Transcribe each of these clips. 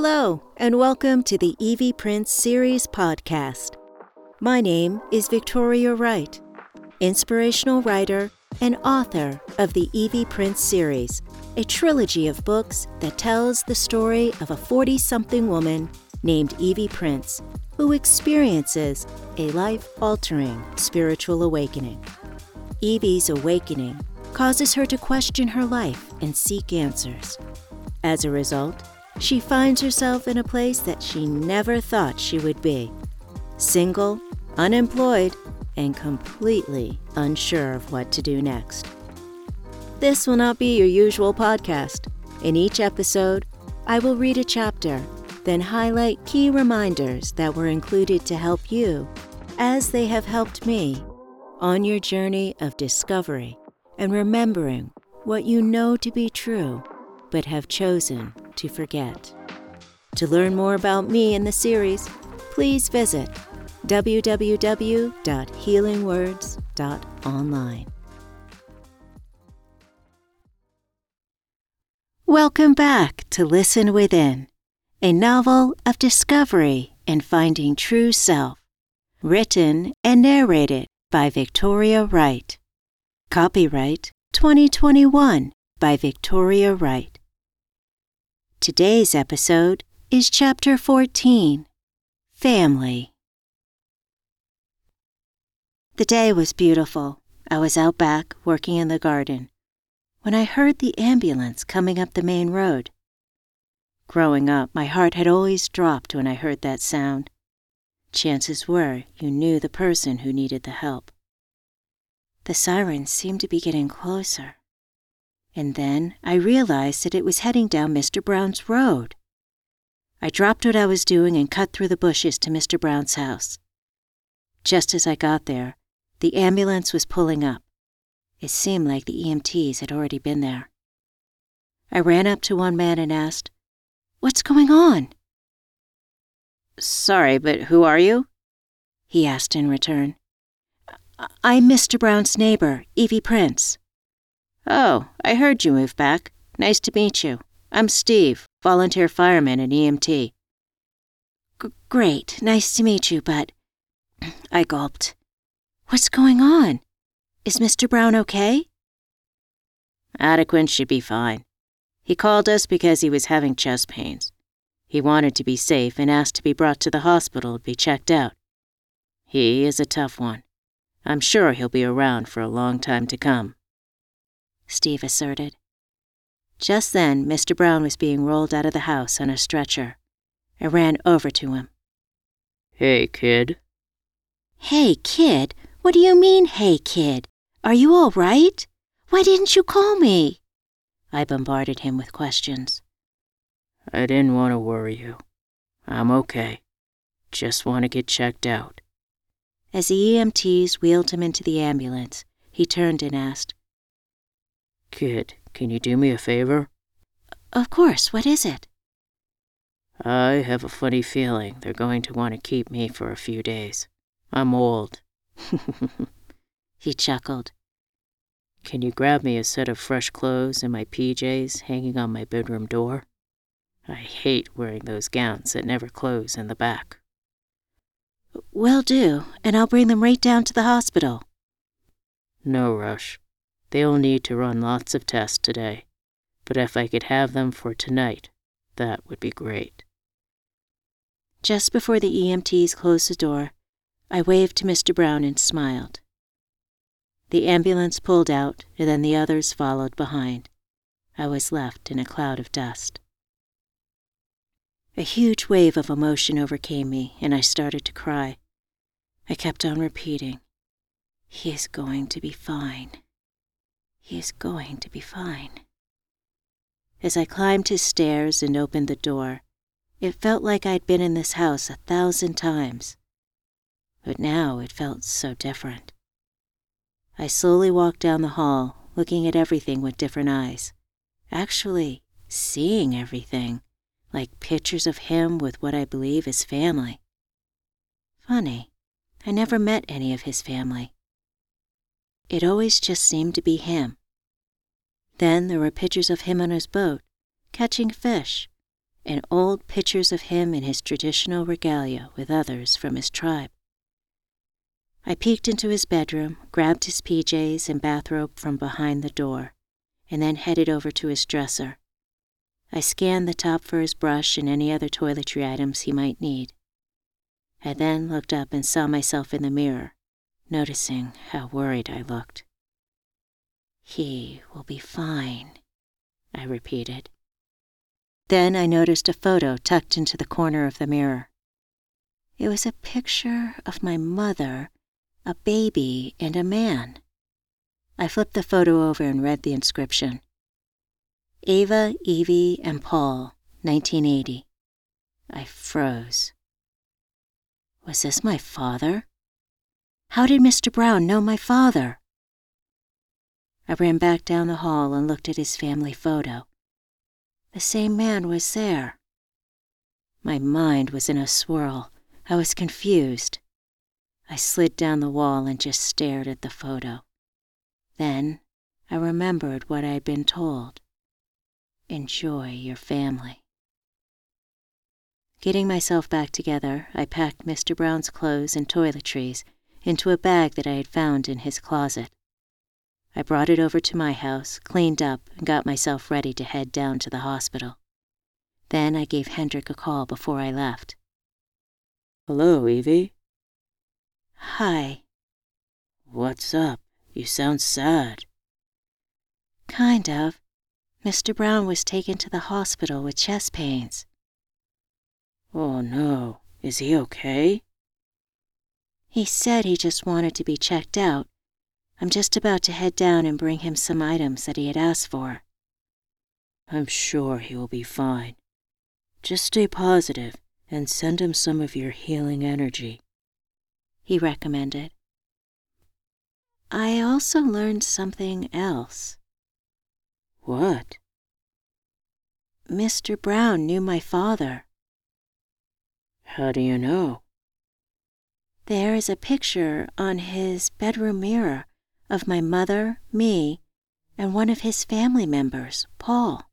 Hello, and welcome to the Evie Prince Series podcast. My name is Victoria Wright, inspirational writer and author of the Evie Prince series, a trilogy of books that tells the story of a 40 something woman named Evie Prince who experiences a life altering spiritual awakening. Evie's awakening causes her to question her life and seek answers. As a result, she finds herself in a place that she never thought she would be single, unemployed, and completely unsure of what to do next. This will not be your usual podcast. In each episode, I will read a chapter, then highlight key reminders that were included to help you, as they have helped me, on your journey of discovery and remembering what you know to be true but have chosen to forget. To learn more about me in the series, please visit www.healingwords.online. Welcome back to Listen Within, a novel of discovery and finding true self, written and narrated by Victoria Wright. Copyright 2021 by Victoria Wright. Today's episode is Chapter 14 Family. The day was beautiful. I was out back working in the garden when I heard the ambulance coming up the main road. Growing up, my heart had always dropped when I heard that sound. Chances were you knew the person who needed the help. The sirens seemed to be getting closer. And then I realized that it was heading down Mr. Brown's road. I dropped what I was doing and cut through the bushes to Mr. Brown's house. Just as I got there, the ambulance was pulling up. It seemed like the EMTs had already been there. I ran up to one man and asked, What's going on? Sorry, but who are you? He asked in return. I'm Mr. Brown's neighbor, Evie Prince. Oh, I heard you moved back. Nice to meet you. I'm Steve, volunteer fireman and EMT. Great, nice to meet you, but. I gulped. What's going on? Is Mr. Brown okay? Adequate should be fine. He called us because he was having chest pains. He wanted to be safe and asked to be brought to the hospital to be checked out. He is a tough one. I'm sure he'll be around for a long time to come. Steve asserted. Just then, Mr. Brown was being rolled out of the house on a stretcher. I ran over to him. Hey, kid. Hey, kid? What do you mean, hey, kid? Are you all right? Why didn't you call me? I bombarded him with questions. I didn't want to worry you. I'm okay. Just want to get checked out. As the EMTs wheeled him into the ambulance, he turned and asked, Kid, can you do me a favor? Of course, what is it? I have a funny feeling they're going to want to keep me for a few days. I'm old. he chuckled. Can you grab me a set of fresh clothes and my PJs hanging on my bedroom door? I hate wearing those gowns that never close in the back. Will do, and I'll bring them right down to the hospital. No rush. They'll need to run lots of tests today, but if I could have them for tonight, that would be great. Just before the EMTs closed the door, I waved to Mr. Brown and smiled. The ambulance pulled out, and then the others followed behind. I was left in a cloud of dust. A huge wave of emotion overcame me, and I started to cry. I kept on repeating, He is going to be fine. He is going to be fine. As I climbed his stairs and opened the door, it felt like I'd been in this house a thousand times. But now it felt so different. I slowly walked down the hall, looking at everything with different eyes. Actually, seeing everything, like pictures of him with what I believe is family. Funny, I never met any of his family. It always just seemed to be him. Then there were pictures of him on his boat, catching fish, and old pictures of him in his traditional regalia with others from his tribe. I peeked into his bedroom, grabbed his PJs and bathrobe from behind the door, and then headed over to his dresser. I scanned the top for his brush and any other toiletry items he might need. I then looked up and saw myself in the mirror, noticing how worried I looked. He will be fine, I repeated. Then I noticed a photo tucked into the corner of the mirror. It was a picture of my mother, a baby, and a man. I flipped the photo over and read the inscription Ava, Evie, and Paul, 1980. I froze. Was this my father? How did Mr. Brown know my father? I ran back down the hall and looked at his family photo. The same man was there. My mind was in a swirl. I was confused. I slid down the wall and just stared at the photo. Then I remembered what I had been told. Enjoy your family. Getting myself back together, I packed Mr. Brown's clothes and toiletries into a bag that I had found in his closet. I brought it over to my house, cleaned up, and got myself ready to head down to the hospital. Then I gave Hendrik a call before I left. Hello, Evie. Hi. What's up? You sound sad. Kind of. Mr. Brown was taken to the hospital with chest pains. Oh no. Is he okay? He said he just wanted to be checked out, I'm just about to head down and bring him some items that he had asked for. I'm sure he will be fine. Just stay positive and send him some of your healing energy. He recommended. I also learned something else. What? Mr. Brown knew my father. How do you know? There is a picture on his bedroom mirror of my mother, me, and one of his family members, Paul.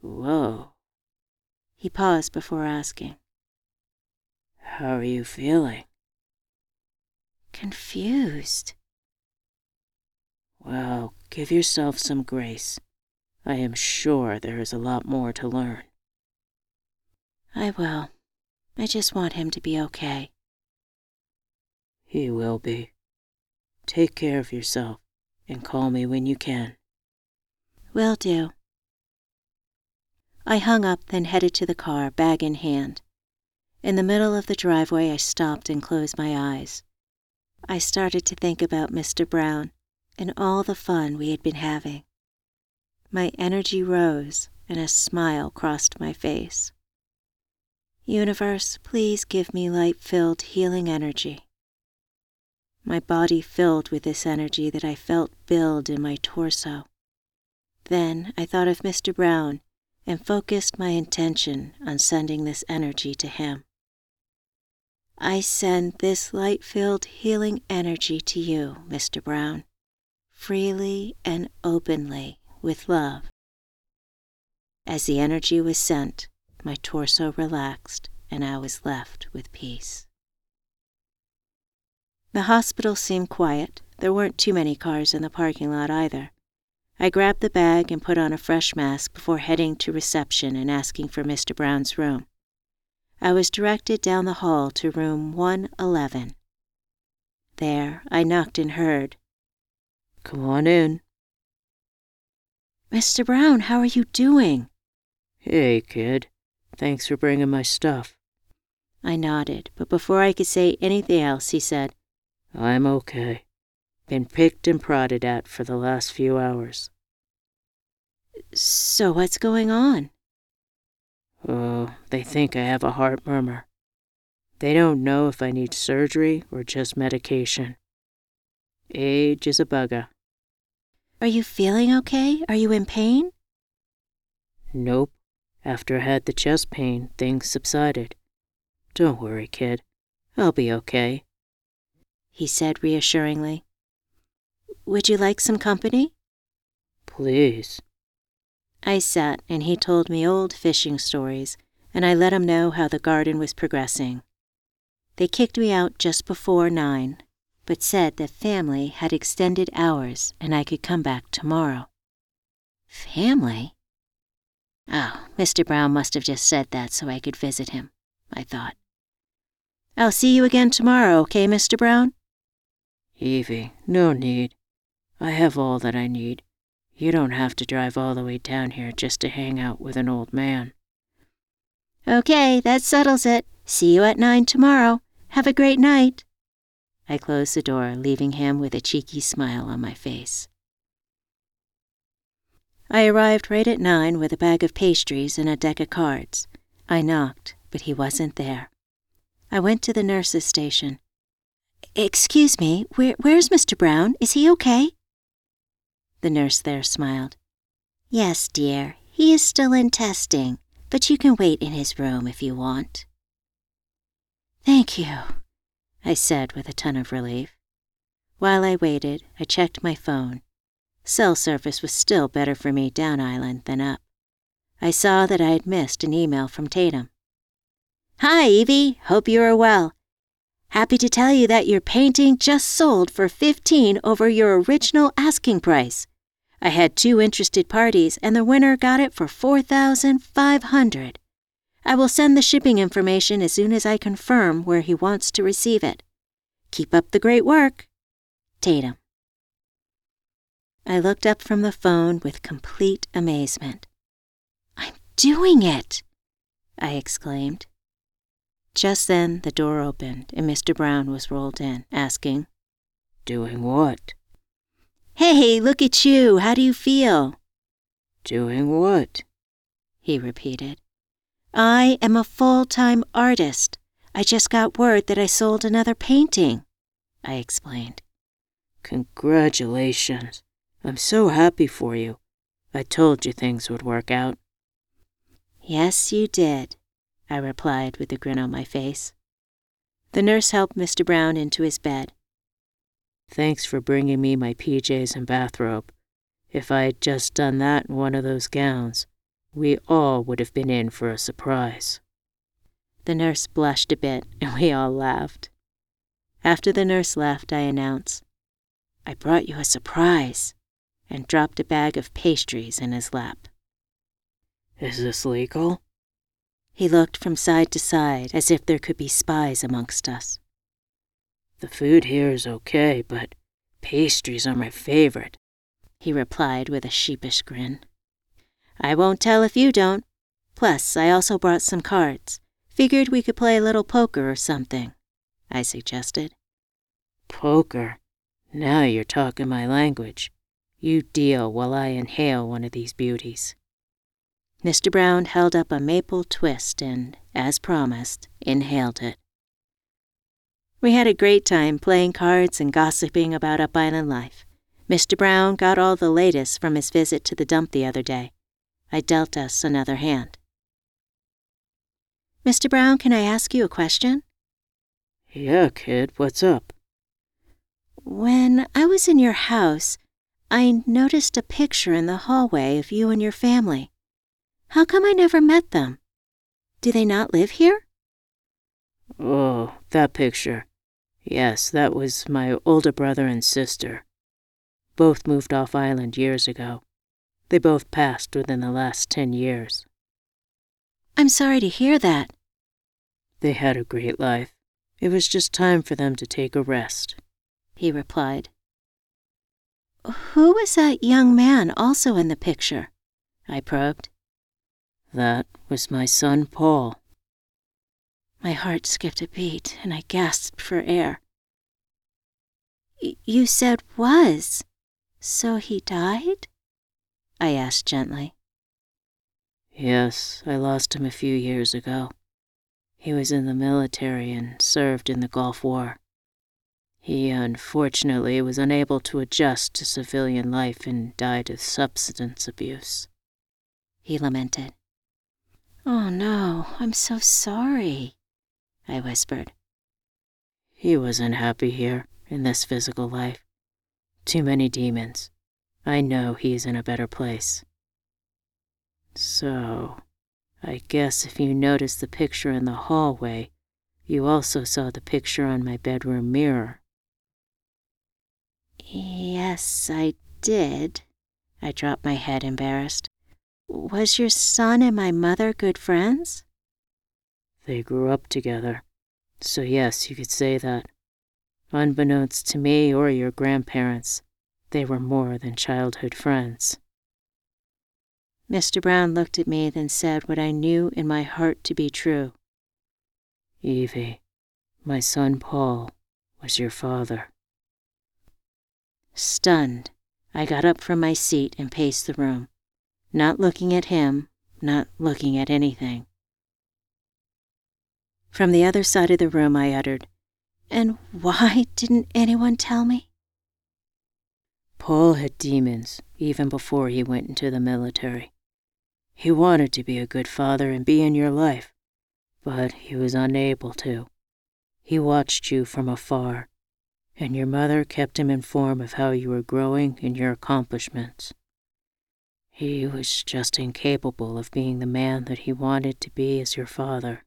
Whoa. He paused before asking. How are you feeling? Confused. Well, give yourself some grace. I am sure there is a lot more to learn. I will. I just want him to be okay. He will be. Take care of yourself and call me when you can. Will do. I hung up, then headed to the car, bag in hand. In the middle of the driveway, I stopped and closed my eyes. I started to think about Mr. Brown and all the fun we had been having. My energy rose and a smile crossed my face. Universe, please give me light filled healing energy my body filled with this energy that I felt build in my torso. Then I thought of Mr. Brown and focused my intention on sending this energy to him. I send this light filled healing energy to you, Mr. Brown, freely and openly with love. As the energy was sent, my torso relaxed and I was left with peace. The hospital seemed quiet. There weren't too many cars in the parking lot either. I grabbed the bag and put on a fresh mask before heading to reception and asking for Mr. Brown's room. I was directed down the hall to room 111. There, I knocked and heard, Come on in. Mr. Brown, how are you doing? Hey, kid. Thanks for bringing my stuff. I nodded, but before I could say anything else, he said, I'm okay. Been picked and prodded at for the last few hours. So what's going on? Oh, they think I have a heart murmur. They don't know if I need surgery or just medication. Age is a bugger. Are you feeling okay? Are you in pain? Nope. After I had the chest pain, things subsided. Don't worry, kid. I'll be okay he said reassuringly. Would you like some company? Please. I sat and he told me old fishing stories, and I let him know how the garden was progressing. They kicked me out just before nine, but said that family had extended hours and I could come back tomorrow. Family? Oh, Mr. Brown must have just said that so I could visit him, I thought. I'll see you again tomorrow, okay, Mr. Brown? Evie, no need. I have all that I need. You don't have to drive all the way down here just to hang out with an old man. Okay, that settles it. See you at nine tomorrow. Have a great night. I closed the door, leaving him with a cheeky smile on my face. I arrived right at nine with a bag of pastries and a deck of cards. I knocked, but he wasn't there. I went to the nurse's station. Excuse me, where, where's Mr. Brown? Is he okay? The nurse there smiled. Yes, dear, he is still in testing, but you can wait in his room if you want. Thank you, I said with a ton of relief. While I waited, I checked my phone. Cell service was still better for me down island than up. I saw that I had missed an email from Tatum. Hi, Evie. Hope you are well. Happy to tell you that your painting just sold for 15 over your original asking price. I had two interested parties and the winner got it for 4,500. I will send the shipping information as soon as I confirm where he wants to receive it. Keep up the great work. Tatum. I looked up from the phone with complete amazement. I'm doing it! I exclaimed. Just then the door opened and Mr. Brown was rolled in, asking, Doing what? Hey, look at you. How do you feel? Doing what? He repeated. I am a full time artist. I just got word that I sold another painting, I explained. Congratulations. I'm so happy for you. I told you things would work out. Yes, you did, I replied with a grin on my face. The nurse helped Mr. Brown into his bed. Thanks for bringing me my PJs and bathrobe. If I had just done that in one of those gowns, we all would have been in for a surprise. The nurse blushed a bit, and we all laughed. After the nurse left, I announced, I brought you a surprise and dropped a bag of pastries in his lap. Is this legal? He looked from side to side as if there could be spies amongst us. The food here is okay, but pastries are my favorite, he replied with a sheepish grin. I won't tell if you don't. Plus, I also brought some cards. Figured we could play a little poker or something, I suggested. Poker? Now you're talking my language. You deal while I inhale one of these beauties. Mr. Brown held up a maple twist and, as promised, inhaled it. We had a great time playing cards and gossiping about Up Island life. Mr. Brown got all the latest from his visit to the dump the other day. I dealt us another hand. Mr. Brown, can I ask you a question? Yeah, kid, what's up? When I was in your house, I noticed a picture in the hallway of you and your family. How come I never met them? Do they not live here? Oh, that picture. Yes, that was my older brother and sister. Both moved off island years ago. They both passed within the last ten years. I'm sorry to hear that. They had a great life. It was just time for them to take a rest, he replied. Who was that young man also in the picture? I probed. That was my son Paul. My heart skipped a beat and I gasped for air. You said was. So he died? I asked gently. Yes, I lost him a few years ago. He was in the military and served in the Gulf War. He unfortunately was unable to adjust to civilian life and died of substance abuse. He lamented. Oh no, I'm so sorry, I whispered. He wasn't happy here, in this physical life. Too many demons. I know he's in a better place. So, I guess if you noticed the picture in the hallway, you also saw the picture on my bedroom mirror. Yes, I did. I dropped my head, embarrassed. Was your son and my mother good friends? They grew up together, so yes, you could say that. Unbeknownst to me or your grandparents, they were more than childhood friends. Mr. Brown looked at me, then said what I knew in my heart to be true. Evie, my son Paul was your father. Stunned, I got up from my seat and paced the room, not looking at him, not looking at anything. From the other side of the room, I uttered, And why didn't anyone tell me? Paul had demons even before he went into the military. He wanted to be a good father and be in your life, but he was unable to. He watched you from afar, and your mother kept him informed of how you were growing in your accomplishments. He was just incapable of being the man that he wanted to be as your father.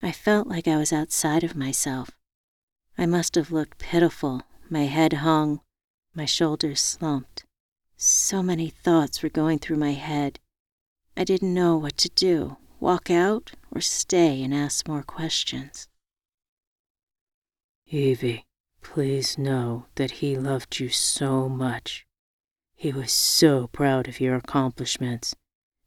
I felt like I was outside of myself. I must have looked pitiful, my head hung, my shoulders slumped. So many thoughts were going through my head. I didn't know what to do walk out or stay and ask more questions. Evie, please know that he loved you so much. He was so proud of your accomplishments,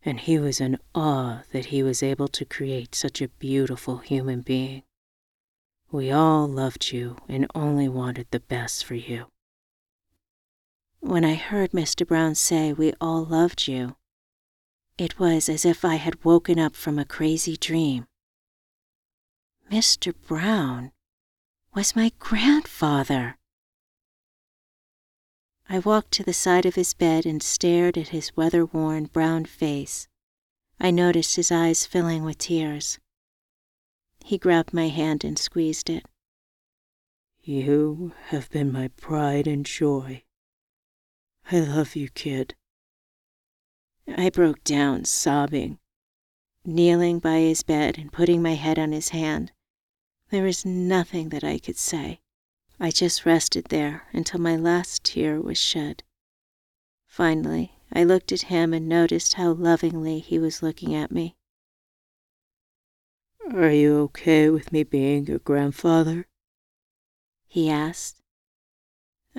and he was in awe that he was able to create such a beautiful human being. We all loved you and only wanted the best for you. When I heard Mr. Brown say we all loved you, it was as if I had woken up from a crazy dream. Mr. Brown was my grandfather. I walked to the side of his bed and stared at his weather worn brown face. I noticed his eyes filling with tears. He grabbed my hand and squeezed it. You have been my pride and joy. I love you, kid. I broke down, sobbing. Kneeling by his bed and putting my head on his hand, there was nothing that I could say. I just rested there until my last tear was shed. Finally, I looked at him and noticed how lovingly he was looking at me. Are you okay with me being your grandfather? He asked.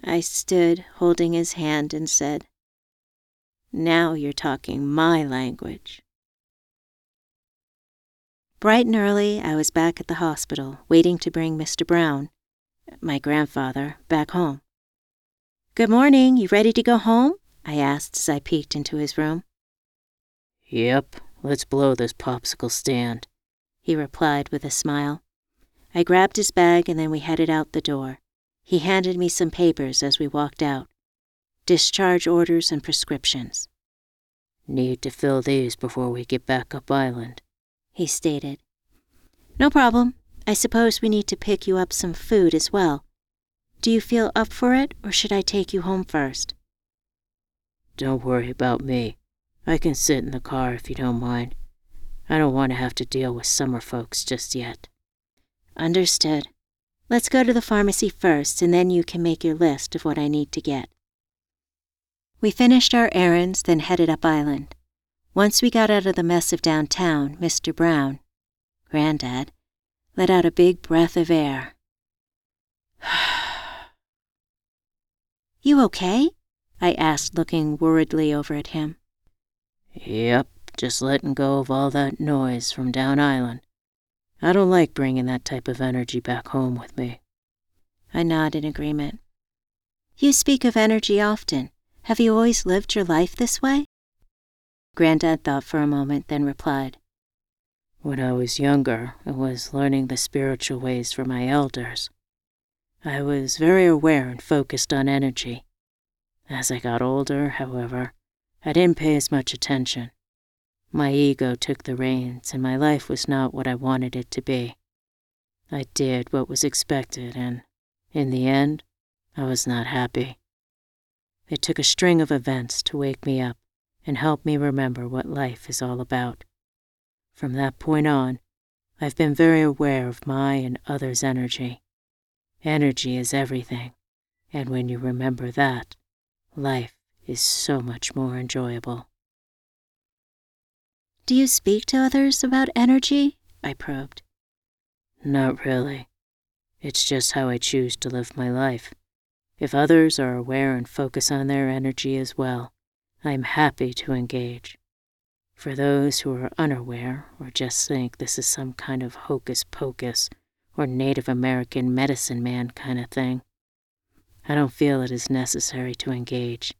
I stood holding his hand and said, Now you're talking my language. Bright and early, I was back at the hospital, waiting to bring Mr. Brown, my grandfather, back home. Good morning, you ready to go home? I asked as I peeked into his room. Yep, let's blow this popsicle stand, he replied with a smile. I grabbed his bag and then we headed out the door. He handed me some papers as we walked out discharge orders and prescriptions. Need to fill these before we get back up island, he stated. No problem. I suppose we need to pick you up some food as well. Do you feel up for it, or should I take you home first? Don't worry about me. I can sit in the car if you don't mind. I don't want to have to deal with summer folks just yet. Understood. Let's go to the pharmacy first, and then you can make your list of what I need to get. We finished our errands, then headed up island. Once we got out of the mess of downtown, Mr. Brown, Granddad, let out a big breath of air. you okay? I asked, looking worriedly over at him. Yep, just letting go of all that noise from down island. I don't like bringing that type of energy back home with me. I nod in agreement. You speak of energy often. Have you always lived your life this way? Granddad thought for a moment, then replied, When I was younger, I was learning the spiritual ways from my elders. I was very aware and focused on energy. As I got older, however, I didn't pay as much attention. My ego took the reins, and my life was not what I wanted it to be. I did what was expected, and in the end, I was not happy. It took a string of events to wake me up and help me remember what life is all about. From that point on, I've been very aware of my and others' energy. Energy is everything, and when you remember that, life is so much more enjoyable. Do you speak to others about energy? I probed. Not really. It's just how I choose to live my life. If others are aware and focus on their energy as well, I am happy to engage. For those who are unaware or just think this is some kind of hocus pocus or Native American medicine man kind of thing, I don't feel it is necessary to engage.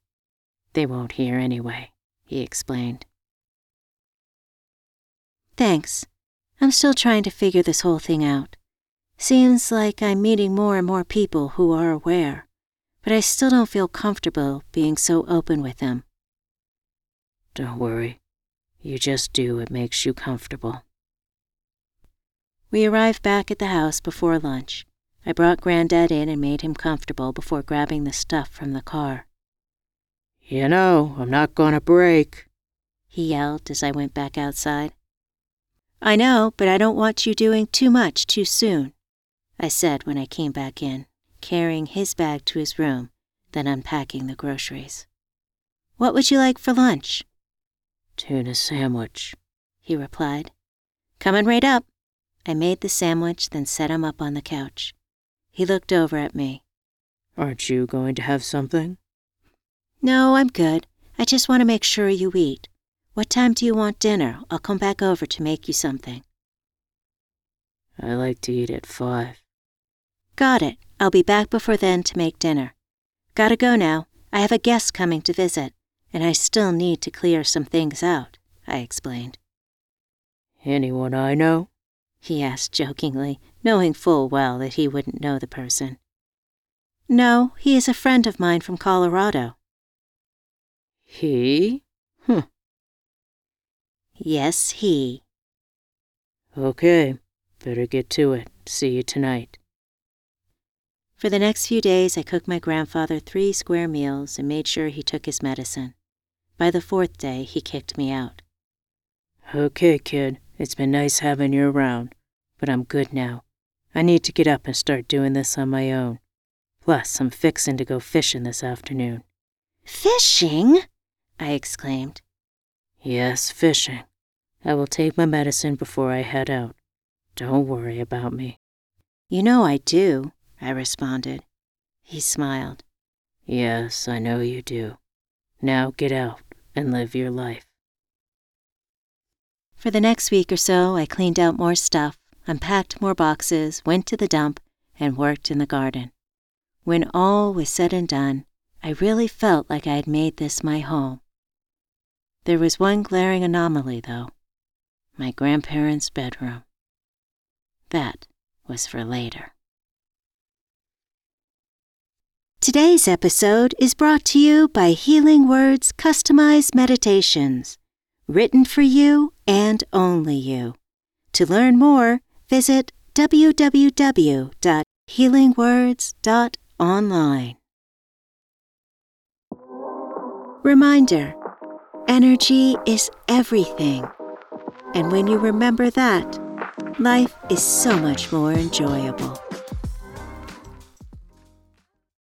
They won't hear anyway, he explained. Thanks. I'm still trying to figure this whole thing out. Seems like I'm meeting more and more people who are aware, but I still don't feel comfortable being so open with them. Don't worry. You just do what makes you comfortable. We arrived back at the house before lunch. I brought Granddad in and made him comfortable before grabbing the stuff from the car. You know, I'm not going to break, he yelled as I went back outside. I know, but I don't want you doing too much too soon, I said when I came back in, carrying his bag to his room, then unpacking the groceries. What would you like for lunch? Tuna sandwich, he replied. Coming right up. I made the sandwich, then set him up on the couch. He looked over at me. Aren't you going to have something? No, I'm good. I just want to make sure you eat. What time do you want dinner? I'll come back over to make you something. I like to eat at five. Got it. I'll be back before then to make dinner. Gotta go now. I have a guest coming to visit, and I still need to clear some things out, I explained. Anyone I know? He asked jokingly, knowing full well that he wouldn't know the person. No, he is a friend of mine from Colorado. He? Huh. Yes, he. Okay, better get to it. See you tonight. For the next few days, I cooked my grandfather three square meals and made sure he took his medicine. By the fourth day, he kicked me out. Okay, kid, it's been nice having you around, but I'm good now. I need to get up and start doing this on my own. Plus, I'm fixing to go fishing this afternoon. Fishing? I exclaimed. Yes, fishing. I will take my medicine before I head out. Don't worry about me. You know I do, I responded. He smiled. Yes, I know you do. Now get out and live your life. For the next week or so, I cleaned out more stuff, unpacked more boxes, went to the dump, and worked in the garden. When all was said and done, I really felt like I had made this my home. There was one glaring anomaly, though my grandparents' bedroom. That was for later. Today's episode is brought to you by Healing Words Customized Meditations, written for you and only you. To learn more, visit www.healingwords.online. Reminder Energy is everything. And when you remember that, life is so much more enjoyable.